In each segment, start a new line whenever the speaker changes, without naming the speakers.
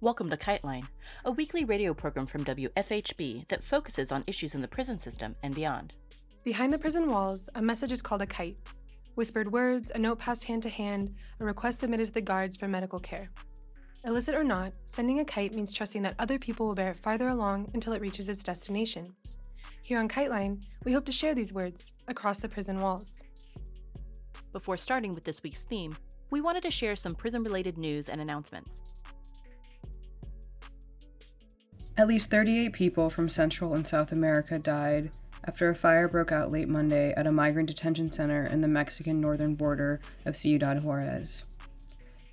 Welcome to Kiteline, a weekly radio program from WFHB that focuses on issues in the prison system and beyond.
Behind the prison walls, a message is called a kite. Whispered words, a note passed hand to hand, a request submitted to the guards for medical care. Illicit or not, sending a kite means trusting that other people will bear it farther along until it reaches its destination. Here on Kiteline, we hope to share these words across the prison walls.
Before starting with this week's theme, we wanted to share some prison related news and announcements.
At least 38 people from Central and South America died after a fire broke out late Monday at a migrant detention center in the Mexican northern border of Ciudad Juarez.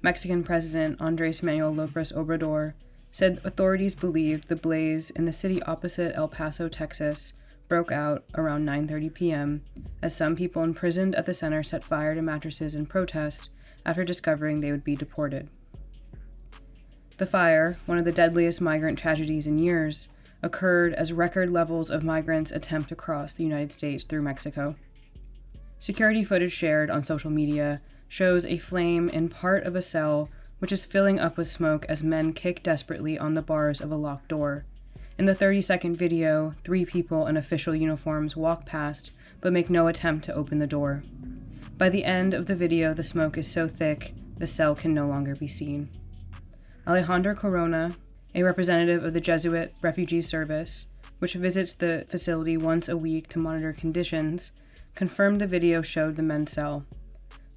Mexican President Andres Manuel Lopez Obrador said authorities believed the blaze in the city opposite El Paso, Texas, broke out around 9:30 p.m. as some people imprisoned at the center set fire to mattresses in protest after discovering they would be deported. The fire, one of the deadliest migrant tragedies in years, occurred as record levels of migrants attempt to cross the United States through Mexico. Security footage shared on social media shows a flame in part of a cell which is filling up with smoke as men kick desperately on the bars of a locked door. In the 30 second video, three people in official uniforms walk past but make no attempt to open the door. By the end of the video, the smoke is so thick the cell can no longer be seen. Alejandro Corona, a representative of the Jesuit Refugee Service, which visits the facility once a week to monitor conditions, confirmed the video showed the men's cell.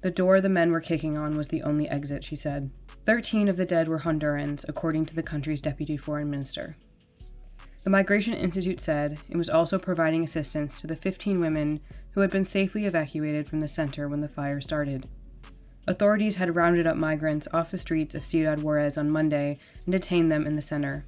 The door the men were kicking on was the only exit, she said. Thirteen of the dead were Hondurans, according to the country's deputy foreign minister. The Migration Institute said it was also providing assistance to the 15 women who had been safely evacuated from the center when the fire started. Authorities had rounded up migrants off the streets of Ciudad Juarez on Monday and detained them in the center.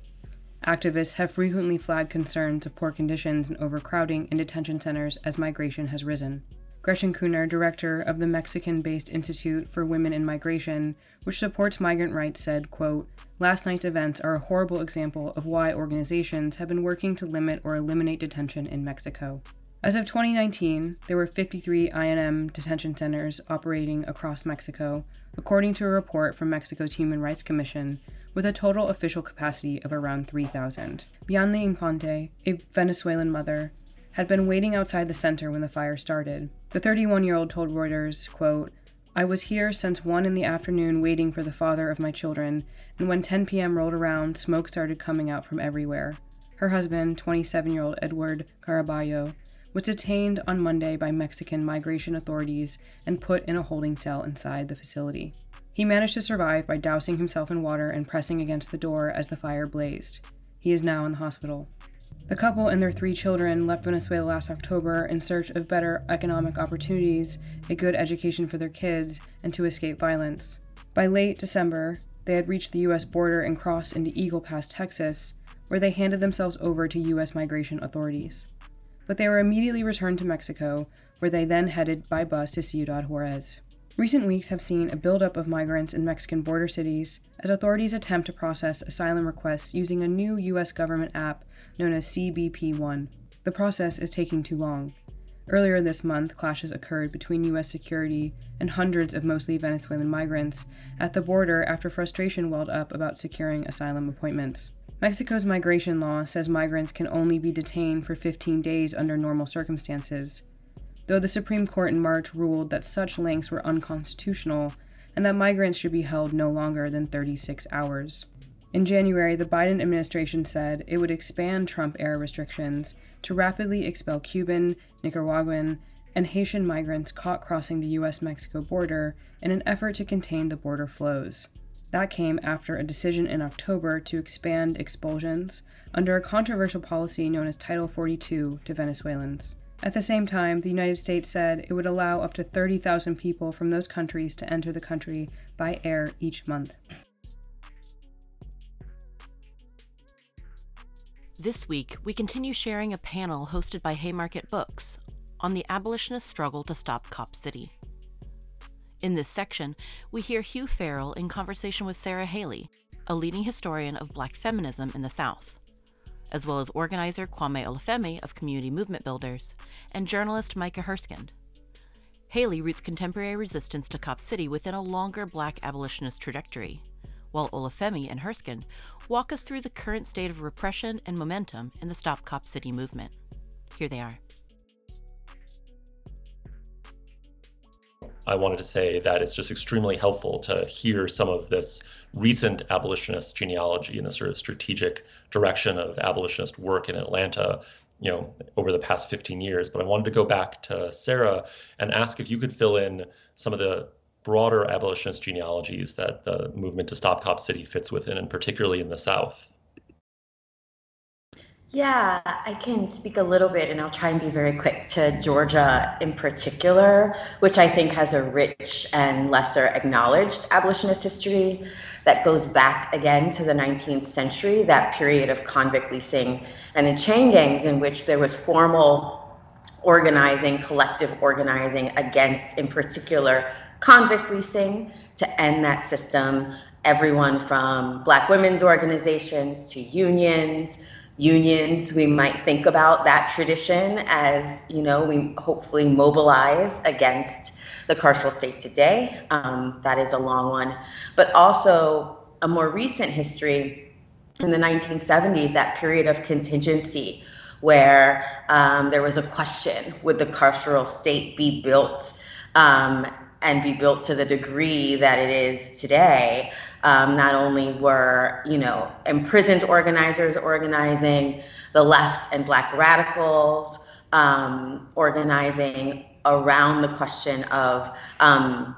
Activists have frequently flagged concerns of poor conditions and overcrowding in detention centers as migration has risen. Gretchen Kuhner, director of the Mexican-based Institute for Women in Migration, which supports migrant rights, said, quote, Last night's events are a horrible example of why organizations have been working to limit or eliminate detention in Mexico. As of 2019, there were 53 INM detention centers operating across Mexico, according to a report from Mexico's Human Rights Commission, with a total official capacity of around 3,000. Bianli Infante, a Venezuelan mother, had been waiting outside the center when the fire started. The 31 year old told Reuters, quote, I was here since 1 in the afternoon waiting for the father of my children, and when 10 p.m. rolled around, smoke started coming out from everywhere. Her husband, 27 year old Edward Caraballo, was detained on Monday by Mexican migration authorities and put in a holding cell inside the facility. He managed to survive by dousing himself in water and pressing against the door as the fire blazed. He is now in the hospital. The couple and their three children left Venezuela last October in search of better economic opportunities, a good education for their kids, and to escape violence. By late December, they had reached the U.S. border and crossed into Eagle Pass, Texas, where they handed themselves over to U.S. migration authorities but they were immediately returned to Mexico, where they then headed by bus to Ciudad Juarez. Recent weeks have seen a buildup of migrants in Mexican border cities as authorities attempt to process asylum requests using a new U.S. government app known as CBP One. The process is taking too long. Earlier this month, clashes occurred between U.S. security and hundreds of mostly Venezuelan migrants at the border after frustration welled up about securing asylum appointments. Mexico's migration law says migrants can only be detained for 15 days under normal circumstances, though the Supreme Court in March ruled that such lengths were unconstitutional and that migrants should be held no longer than 36 hours. In January, the Biden administration said it would expand Trump era restrictions to rapidly expel Cuban, Nicaraguan, and Haitian migrants caught crossing the U.S. Mexico border in an effort to contain the border flows. That came after a decision in October to expand expulsions under a controversial policy known as Title 42 to Venezuelans. At the same time, the United States said it would allow up to 30,000 people from those countries to enter the country by air each month.
This week, we continue sharing a panel hosted by Haymarket Books on the abolitionist struggle to stop Cop City. In this section, we hear Hugh Farrell in conversation with Sarah Haley, a leading historian of black feminism in the South, as well as organizer Kwame Olufemi of Community Movement Builders and journalist Micah Herskind. Haley roots contemporary resistance to Cop City within a longer black abolitionist trajectory, while Olufemi and Herskind walk us through the current state of repression and momentum in the Stop Cop City movement. Here they are.
I wanted to say that it's just extremely helpful to hear some of this recent abolitionist genealogy and the sort of strategic direction of abolitionist work in Atlanta, you know, over the past 15 years. But I wanted to go back to Sarah and ask if you could fill in some of the broader abolitionist genealogies that the movement to stop Cop City fits within, and particularly in the South.
Yeah, I can speak a little bit and I'll try and be very quick to Georgia in particular, which I think has a rich and lesser acknowledged abolitionist history that goes back again to the 19th century, that period of convict leasing and the chain gangs in which there was formal organizing, collective organizing against, in particular, convict leasing to end that system. Everyone from Black women's organizations to unions unions, we might think about that tradition as, you know, we hopefully mobilize against the carceral state today. Um, that is a long one. But also a more recent history in the 1970s, that period of contingency where um, there was a question would the carceral state be built um, and be built to the degree that it is today? Um, not only were, you know, imprisoned organizers organizing, the left and black radicals um, organizing around the question of, um,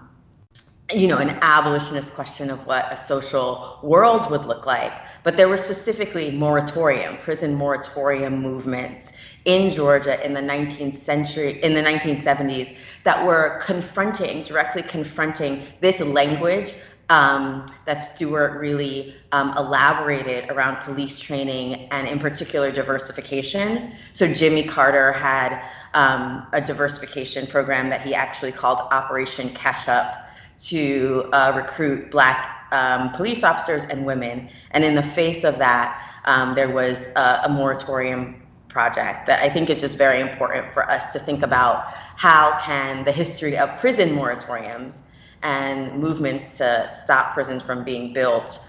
you know, an abolitionist question of what a social world would look like. But there were specifically moratorium, prison moratorium movements in Georgia in the 19th century, in the 1970s, that were confronting, directly confronting this language um, that Stewart really um, elaborated around police training and, in particular, diversification. So, Jimmy Carter had um, a diversification program that he actually called Operation Catch Up to uh, recruit Black um, police officers and women. And in the face of that, um, there was a, a moratorium project that I think is just very important for us to think about how can the history of prison moratoriums and movements to stop prisons from being built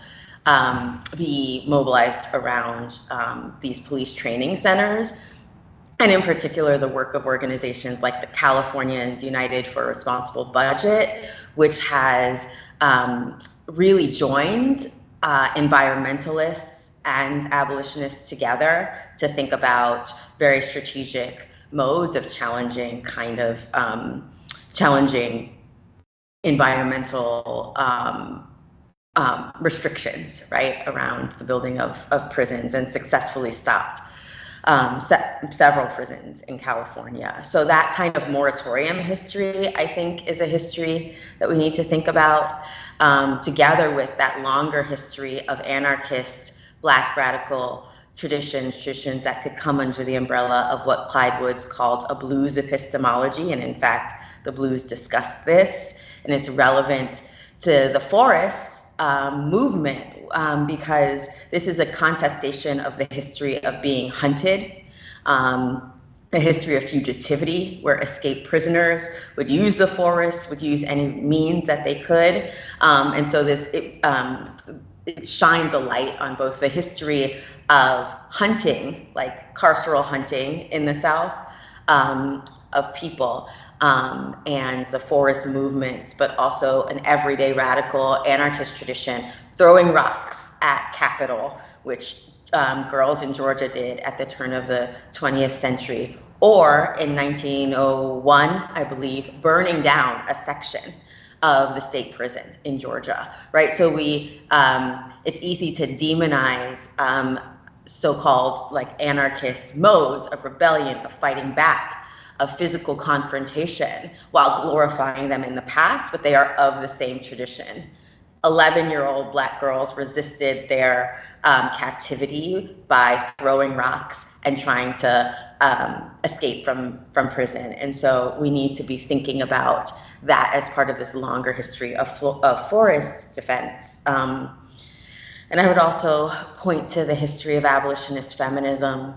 um, be mobilized around um, these police training centers. And in particular, the work of organizations like the Californians United for a Responsible Budget, which has um, really joined uh, environmentalists and abolitionists together to think about very strategic modes of challenging kind of um, challenging environmental um, um, restrictions, right, around the building of, of prisons and successfully stopped um, se- several prisons in California. So that kind of moratorium history, I think, is a history that we need to think about um, together with that longer history of anarchist, black radical traditions, traditions that could come under the umbrella of what Clyde Woods called a blues epistemology. And in fact, the blues discuss this and it's relevant to the forests um, movement um, because this is a contestation of the history of being hunted. Um, a history of fugitivity, where escaped prisoners would use the forests, would use any means that they could, um, and so this it, um, it shines a light on both the history of hunting, like carceral hunting in the South, um, of people, um, and the forest movements, but also an everyday radical anarchist tradition throwing rocks at Capitol, which um, girls in Georgia did at the turn of the 20th century, or in 1901, I believe, burning down a section of the state prison in Georgia, right? So we, um, it's easy to demonize um, so-called like anarchist modes of rebellion, of fighting back of physical confrontation while glorifying them in the past, but they are of the same tradition. 11 year old black girls resisted their um, captivity by throwing rocks and trying to um, escape from, from prison. And so we need to be thinking about that as part of this longer history of, of forest defense. Um, and I would also point to the history of abolitionist feminism,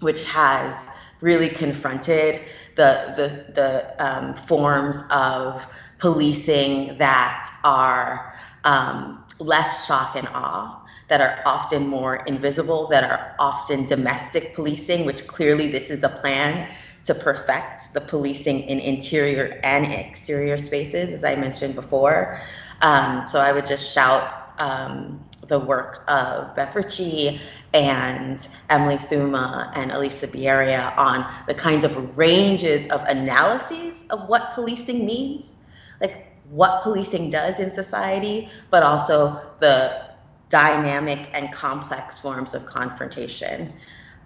which has really confronted the the, the um, forms of policing that are um, less shock and awe, that are often more invisible, that are often domestic policing, which clearly this is a plan to perfect the policing in interior and exterior spaces, as I mentioned before. Um, so I would just shout um, the work of Beth Ritchie and Emily Thuma and Elisa Bierria on the kinds of ranges of analyses of what policing means, like what policing does in society, but also the dynamic and complex forms of confrontation.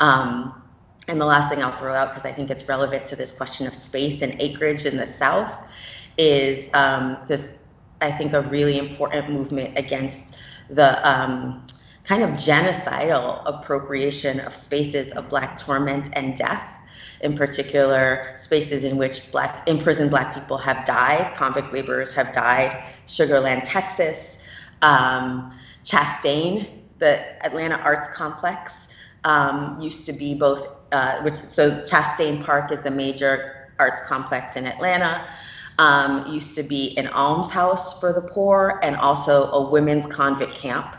Um, and the last thing I'll throw out, because I think it's relevant to this question of space and acreage in the South, is um, this, I think, a really important movement against the um, kind of genocidal appropriation of spaces of Black torment and death. In particular, spaces in which Black imprisoned Black people have died, convict laborers have died, Sugarland, Texas, um, Chastain, the Atlanta Arts Complex, um, used to be both, uh, which so Chastain Park is the major arts complex in Atlanta. Um, used to be an almshouse for the poor and also a women's convict camp.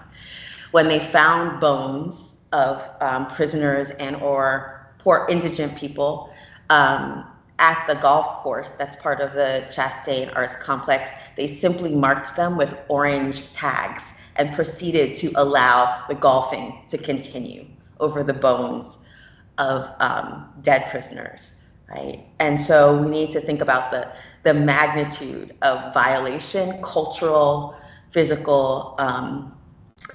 When they found bones of um, prisoners and or poor indigent people um, at the golf course that's part of the Chastain Arts Complex, they simply marked them with orange tags and proceeded to allow the golfing to continue over the bones of um, dead prisoners, right? And so we need to think about the, the magnitude of violation, cultural, physical, um,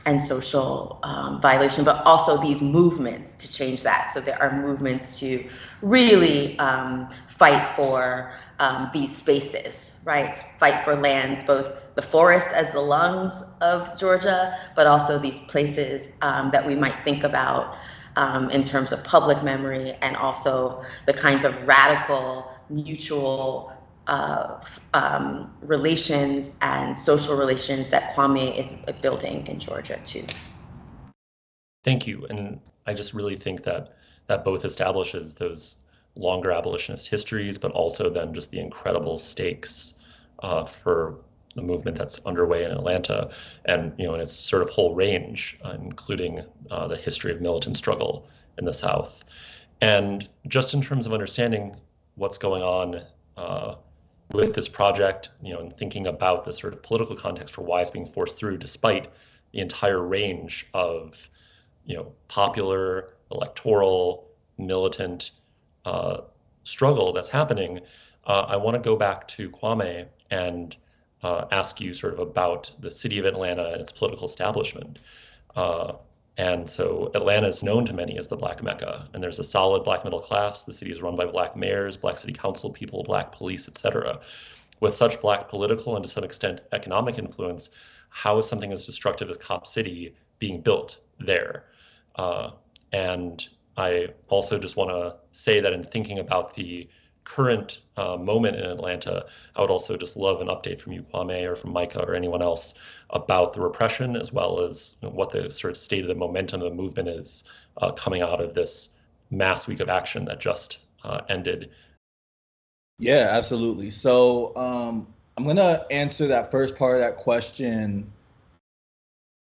and social um, violation, but also these movements to change that. So there are movements to really um, fight for um, these spaces, right? Fight for lands, both the forest as the lungs of Georgia, but also these places um, that we might think about um, in terms of public memory and also the kinds of radical, mutual uh, um, relations and social relations that Kwame is building in Georgia too.
Thank you. And I just really think that that both establishes those longer abolitionist histories, but also then just the incredible stakes uh, for the movement that's underway in Atlanta, and you know, in its sort of whole range, uh, including uh, the history of militant struggle in the South. And just in terms of understanding what's going on uh, with this project, you know, and thinking about the sort of political context for why it's being forced through, despite the entire range of, you know, popular, electoral, militant uh, struggle that's happening, uh, I want to go back to Kwame and uh, ask you sort of about the city of Atlanta and its political establishment. And so Atlanta is known to many as the Black Mecca, and there's a solid Black middle class. The city is run by Black mayors, Black city council people, Black police, et cetera. With such Black political and to some extent economic influence, how is something as destructive as Cop City being built there? Uh, and I also just want to say that in thinking about the current uh, moment in Atlanta, I would also just love an update from you, Kwame, or from Micah, or anyone else about the repression, as well as what the sort of state of the momentum of the movement is uh, coming out of this mass week of action that just uh, ended.
Yeah, absolutely. So um, I'm going to answer that first part of that question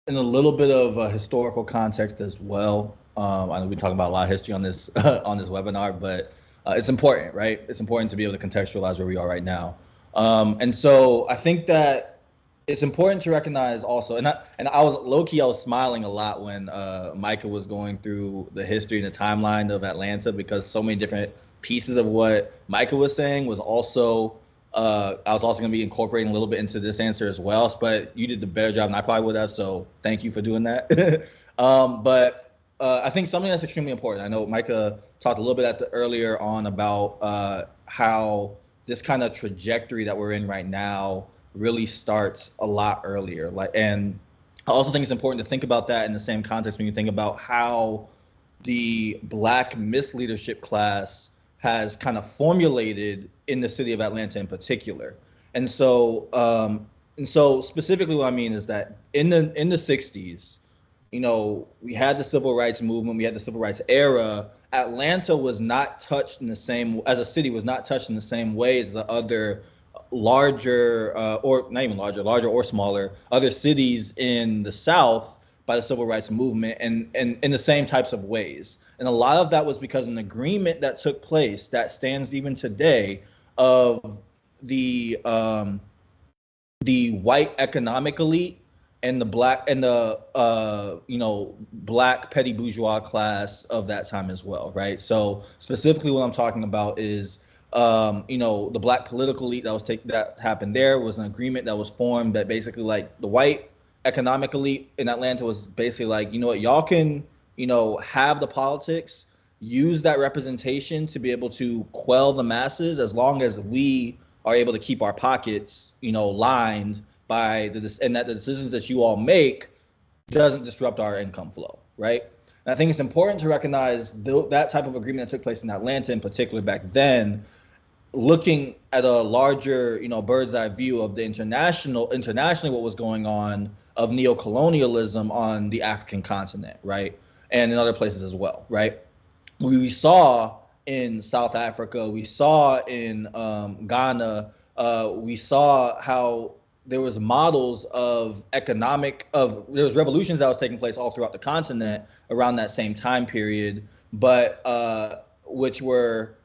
in a little bit of a historical context as well. Um, I know we talking about a lot of history on this on this webinar, but uh, it's important, right? It's important to be able to contextualize where we are right now. Um, and so I think that it's important to recognize also, and I, and I was low key, I was smiling a lot when uh, Micah was going through the history and the timeline of Atlanta because so many different pieces of what Micah was saying was also, uh, I was also going to be incorporating a little bit into this answer as well. But you did the better job than I probably would have, so thank you for doing that. um, but uh, I think something that's extremely important. I know Micah talked a little bit at the earlier on about uh, how this kind of trajectory that we're in right now really starts a lot earlier. Like, and I also think it's important to think about that in the same context when you think about how the black misleadership class has kind of formulated in the city of Atlanta in particular. And so, um, and so specifically, what I mean is that in the in the '60s, you know, we had the civil rights movement, we had the civil rights era. Atlanta was not touched in the same as a city was not touched in the same way as the other larger uh, or not even larger, larger or smaller other cities in the South by the civil rights movement and, and in the same types of ways. And a lot of that was because an agreement that took place that stands even today of the um, the white economic elite and the black and the uh, you know black petty bourgeois class of that time as well, right? So specifically, what I'm talking about is um, you know the black political elite that was take that happened there was an agreement that was formed that basically like the white economic elite in Atlanta was basically like you know what y'all can you know have the politics use that representation to be able to quell the masses as long as we are able to keep our pockets you know lined by the and that the decisions that you all make doesn't disrupt our income flow, right? And I think it's important to recognize the, that type of agreement that took place in Atlanta, in particular back then, looking at a larger, you know, bird's eye view of the international, internationally, what was going on of neocolonialism on the African continent, right, and in other places as well, right. We saw in South Africa, we saw in um, Ghana, uh, we saw how there was models of economic of there was revolutions that was taking place all throughout the continent around that same time period but uh, which were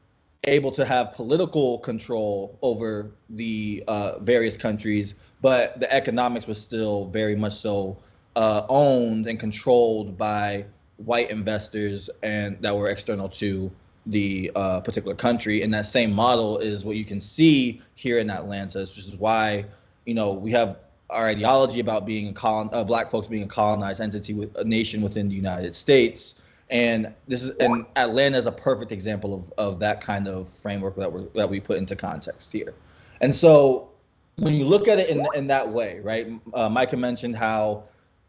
able to have political control over the uh, various countries but the economics was still very much so uh, owned and controlled by white investors and that were external to the uh, particular country. And that same model is what you can see here in atlanta which is why you know, we have our ideology about being a colon, uh, black folks being a colonized entity with a nation within the United States. And this is and Atlanta is a perfect example of, of that kind of framework that we that we put into context here. And so when you look at it in in that way, right? Uh, Micah mentioned how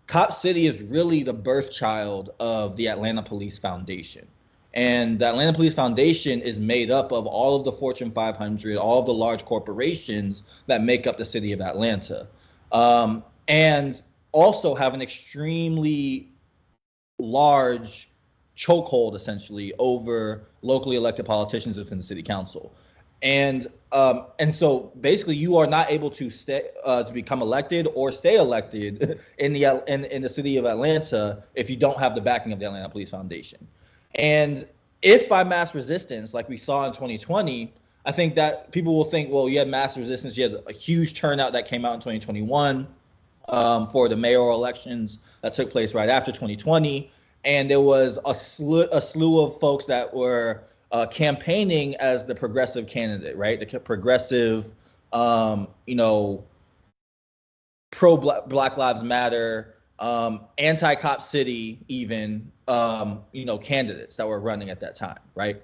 Cop City is really the birth child of the Atlanta Police Foundation. And the Atlanta Police Foundation is made up of all of the Fortune 500, all of the large corporations that make up the city of Atlanta, um, and also have an extremely large chokehold essentially over locally elected politicians within the city council. And um, and so basically, you are not able to stay uh, to become elected or stay elected in the in, in the city of Atlanta if you don't have the backing of the Atlanta Police Foundation. And if by mass resistance, like we saw in 2020, I think that people will think, well, you had mass resistance, you had a huge turnout that came out in 2021 um, for the mayoral elections that took place right after 2020, and there was a slew, a slew of folks that were uh, campaigning as the progressive candidate, right? The progressive, um, you know, pro Black Lives Matter, um, anti-cop city even um, you know candidates that were running at that time right?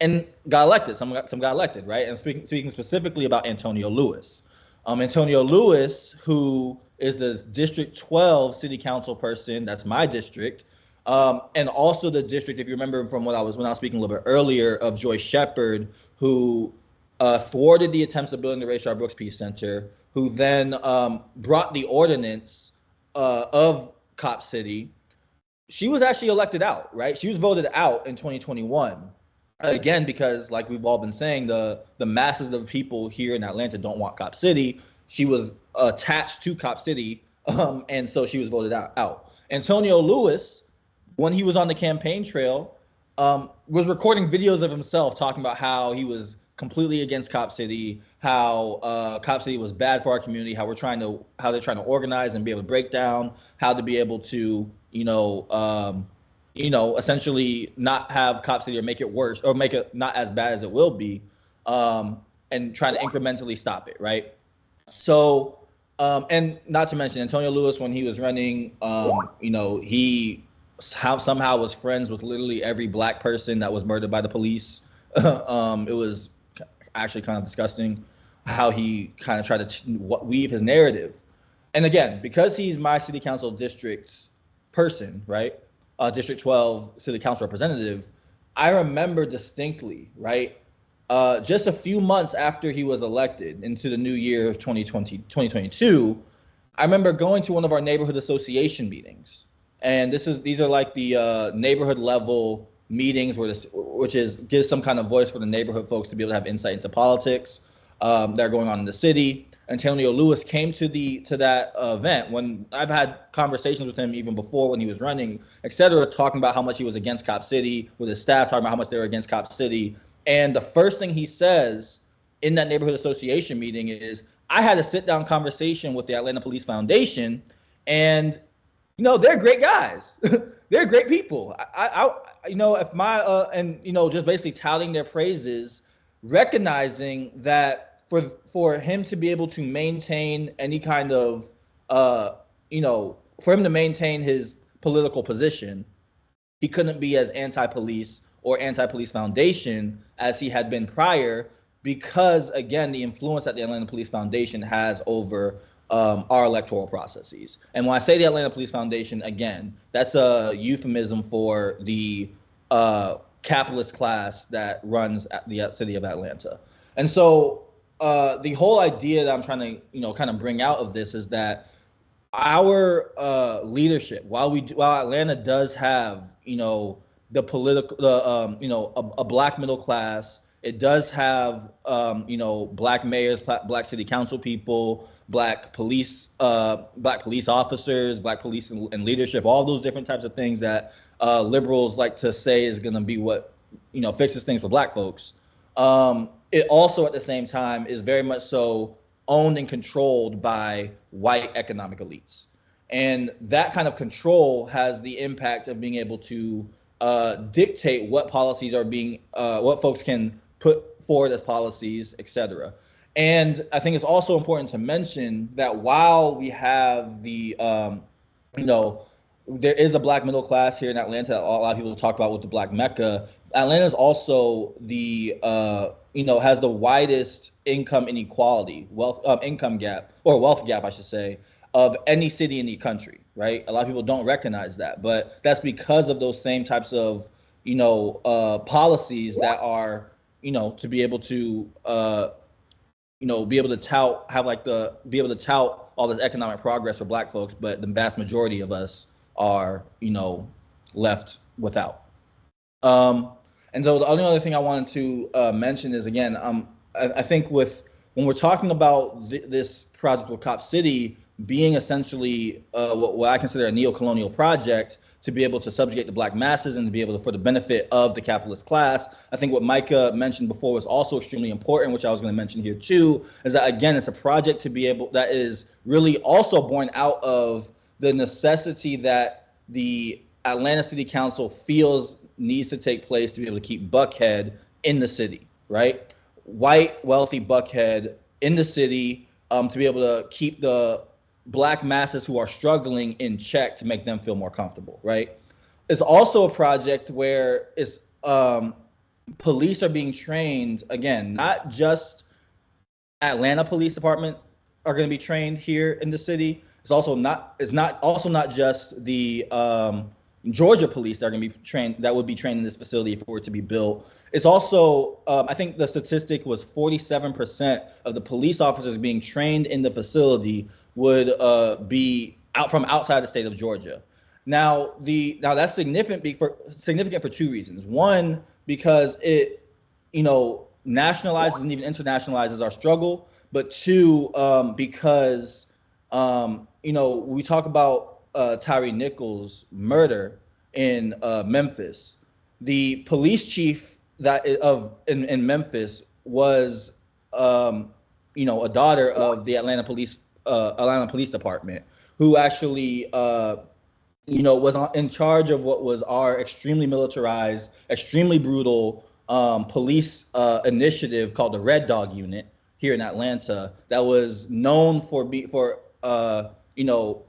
And got elected some got some got elected right? And speaking speaking specifically about antonio lewis. Um, antonio lewis who is the district 12 city council person that's my district um, and also the district if you remember from what i was when i was speaking a little bit earlier of joyce shepard who uh, thwarted the attempts of building the rayshard brooks peace center who then um, brought the ordinance uh, of Cop City, she was actually elected out, right? She was voted out in 2021. Again, because like we've all been saying, the the masses of people here in Atlanta don't want Cop City. She was attached to Cop City, um, and so she was voted out. out. Antonio Lewis, when he was on the campaign trail, um, was recording videos of himself talking about how he was completely against Cop City, how uh, Cop City was bad for our community, how we're trying to how they're trying to organize and be able to break down, how to be able to you know um, you know essentially not have Cop City or make it worse or make it not as bad as it will be, um, and try to incrementally stop it, right? So. Um, and not to mention Antonio Lewis when he was running, um, you know, he how somehow was friends with literally every black person that was murdered by the police. um, it was actually kind of disgusting how he kind of tried to weave his narrative. And again, because he's my city council district's person, right? Uh, District 12 city council representative, I remember distinctly, right? Uh, just a few months after he was elected into the new year of 2020, 2022, I remember going to one of our neighborhood association meetings. And this is these are like the uh, neighborhood level meetings where this, which is gives some kind of voice for the neighborhood folks to be able to have insight into politics. um, that are going on in the city. Antonio Lewis came to the to that uh, event when I've had conversations with him even before when he was running, et cetera, talking about how much he was against Cop City with his staff, talking about how much they were against Cop City. And the first thing he says in that neighborhood association meeting is, I had a sit down conversation with the Atlanta Police Foundation, and you know they're great guys, they're great people. I, I, you know, if my uh, and you know just basically touting their praises, recognizing that for for him to be able to maintain any kind of uh you know for him to maintain his political position he couldn't be as anti-police or anti-police foundation as he had been prior because again the influence that the atlanta police foundation has over um, our electoral processes. And when i say the atlanta police foundation again that's a euphemism for the uh, capitalist class that runs the city of atlanta. And so uh, the whole idea that I'm trying to, you know, kind of bring out of this is that our uh, leadership, while we, while Atlanta does have, you know, the political, the, um, you know, a, a, black middle class, it does have, um, you know, black mayors, black city council people, black police, uh, black police officers, black police and, and leadership, all those different types of things that uh, liberals like to say is going to be what, you know, fixes things for black folks. Um, it also at the same time is very much so owned and controlled by white economic elites. And that kind of control has the impact of being able to uh, dictate what policies are being, uh, what folks can put forward as policies, et cetera. And I think it's also important to mention that while we have the, um, you know, there is a black middle class here in Atlanta. A lot of people talk about with the Black Mecca. Atlanta is also the uh, you know has the widest income inequality, wealth um, income gap or wealth gap, I should say, of any city in the country. Right? A lot of people don't recognize that, but that's because of those same types of you know uh, policies that are you know to be able to uh, you know be able to tout have like the be able to tout all this economic progress for Black folks, but the vast majority of us are you know left without. Um, and so the only other thing I wanted to uh, mention is again, um, I, I, think with when we're talking about th- this project with Cop City being essentially uh, what, what, I consider a neo-colonial project to be able to subjugate the black masses and to be able to for the benefit of the capitalist class. I think what Micah mentioned before was also extremely important, which I was going to mention here too, is that again, it's a project to be able that is really also born out of the necessity that the Atlanta City Council feels needs to take place to be able to keep Buckhead in the city, right? White, wealthy Buckhead in the city um, to be able to keep the black masses who are struggling in check to make them feel more comfortable, right? It's also a project where it's um, police are being trained again, not just Atlanta Police Department are going to be trained here in the city. It's also not it's not also not just the um, Georgia police that are going to be trained that would be trained in this facility if it were to be built. It's also, um, I think the statistic was 47% of the police officers being trained in the facility would uh, be out from outside the state of Georgia. Now the now that's significant for significant for two reasons. One, because it, you know, nationalizes and even internationalizes our struggle. But two, um, because um, you know we talk about uh, Tyre Nichols' murder in uh, Memphis, the police chief that of in, in Memphis was, um, you know, a daughter of the Atlanta Police uh, Atlanta Police Department, who actually, uh, you know, was in charge of what was our extremely militarized, extremely brutal um, police uh, initiative called the Red Dog Unit here in Atlanta that was known for be for uh, you know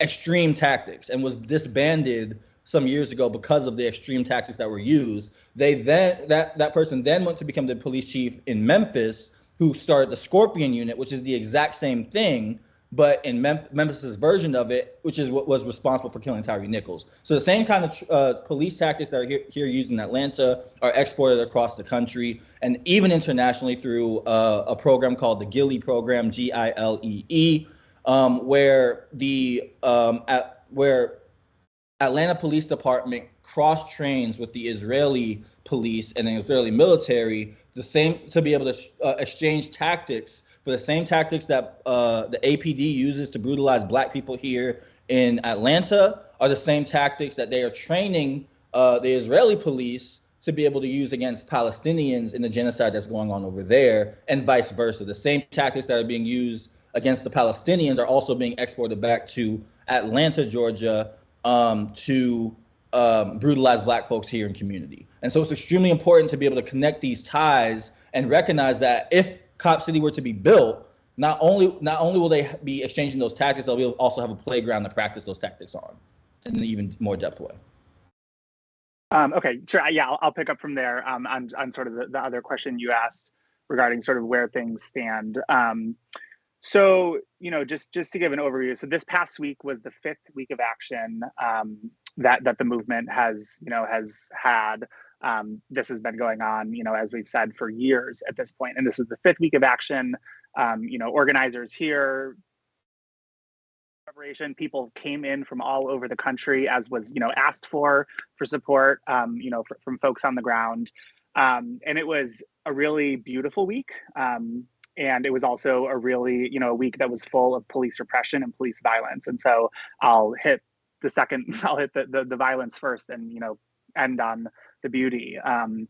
extreme tactics and was disbanded some years ago because of the extreme tactics that were used. They then that that person then went to become the police chief in Memphis, who started the Scorpion unit, which is the exact same thing, but in Mem- Memphis's version of it, which is what was responsible for killing Tyre Nichols. So the same kind of uh, police tactics that are here, here, used in Atlanta are exported across the country and even internationally through uh, a program called the Gillie program, G-I-L-E-E. -E um, where the um, at, where Atlanta Police Department cross trains with the Israeli police and the Israeli military the same to be able to uh, exchange tactics for the same tactics that uh, the APD uses to brutalize black people here in Atlanta are the same tactics that they are training uh, the Israeli police to be able to use against Palestinians in the genocide that's going on over there, and vice versa. The same tactics that are being used against the Palestinians are also being exported back to Atlanta, Georgia, um, to um, brutalize Black folks here in community. And so it's extremely important to be able to connect these ties and recognize that if Cop City were to be built, not only not only will they be exchanging those tactics, they'll also have a playground to practice those tactics on in an even more depth way.
Um, okay, sure. Yeah, I'll, I'll, pick up from there um, on, on sort of the, the, other question you asked regarding sort of where things stand. Um, so, you know, just just to give an overview. So this past week was the fifth week of action um, that that the movement has, you know, has had. Um, this has been going on, you know, as we've said for years at this point, and this was the fifth week of action. Um, you know, organizers here. People came in from all over the country, as was you know asked for for support. Um, you know, from folks on the ground, um, and it was a really beautiful week. And it was also a really you know a week that was full of police repression and police violence. And so I'll hit the second. I'll hit the the, the violence first, and you know end on the beauty. Um,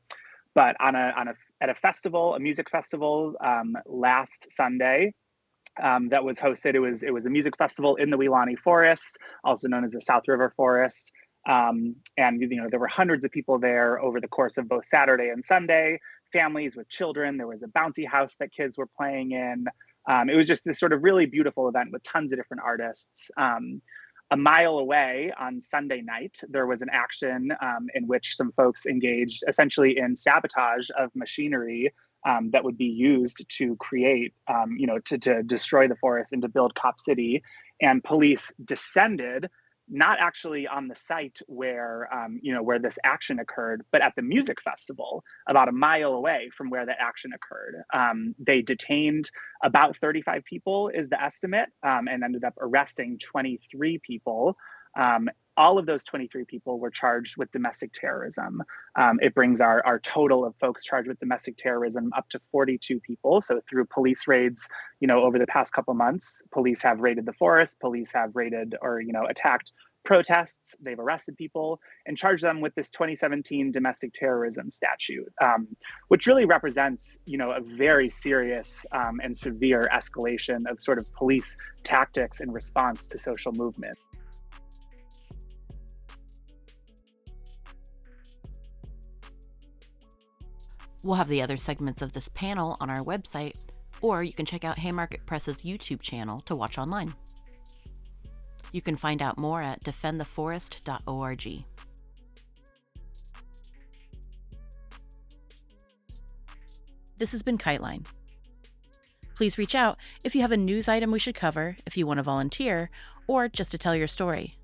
but on a on a at a festival, a music festival um, last Sunday, um, that was hosted. It was it was a music festival in the Weelaunee Forest, also known as the South River Forest. Um, and you know there were hundreds of people there over the course of both Saturday and Sunday. Families with children. There was a bouncy house that kids were playing in. Um, it was just this sort of really beautiful event with tons of different artists. Um, a mile away on Sunday night, there was an action um, in which some folks engaged essentially in sabotage of machinery um, that would be used to create, um, you know, to, to destroy the forest and to build Cop City. And police descended, not actually on the site where, um, you know, where this action occurred, but at the music festival, about a mile away from where the action occurred. Um, they detained about 35 people, is the estimate, um, and ended up arresting 23 people. All of those 23 people were charged with domestic terrorism. Um, it brings our, our total of folks charged with domestic terrorism up to 42 people. So through police raids, you know, over the past couple months, police have raided the forest, police have raided or, you know, attacked protests. They've arrested people and charged them with this 2017 domestic terrorism statute, um, which really represents, you know, a very serious um, and severe escalation of sort of police tactics in response to social movement.
We'll have the other segments of this panel on our website, or you can check out Haymarket Press's YouTube channel to watch online. You can find out more at defendtheforest.org. This has been Kiteline. Please reach out if you have a news item we should cover, if you want to volunteer, or just to tell your story.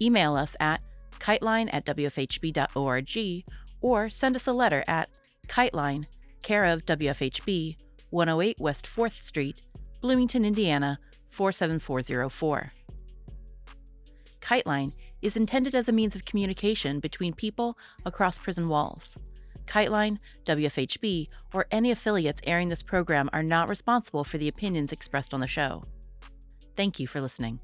Email us at kiteline at wfhb.org or send us a letter at Kiteline, care of WFHB, 108 West 4th Street, Bloomington, Indiana 47404. Kiteline is intended as a means of communication between people across prison walls. Kiteline, WFHB, or any affiliates airing this program are not responsible for the opinions expressed on the show. Thank you for listening.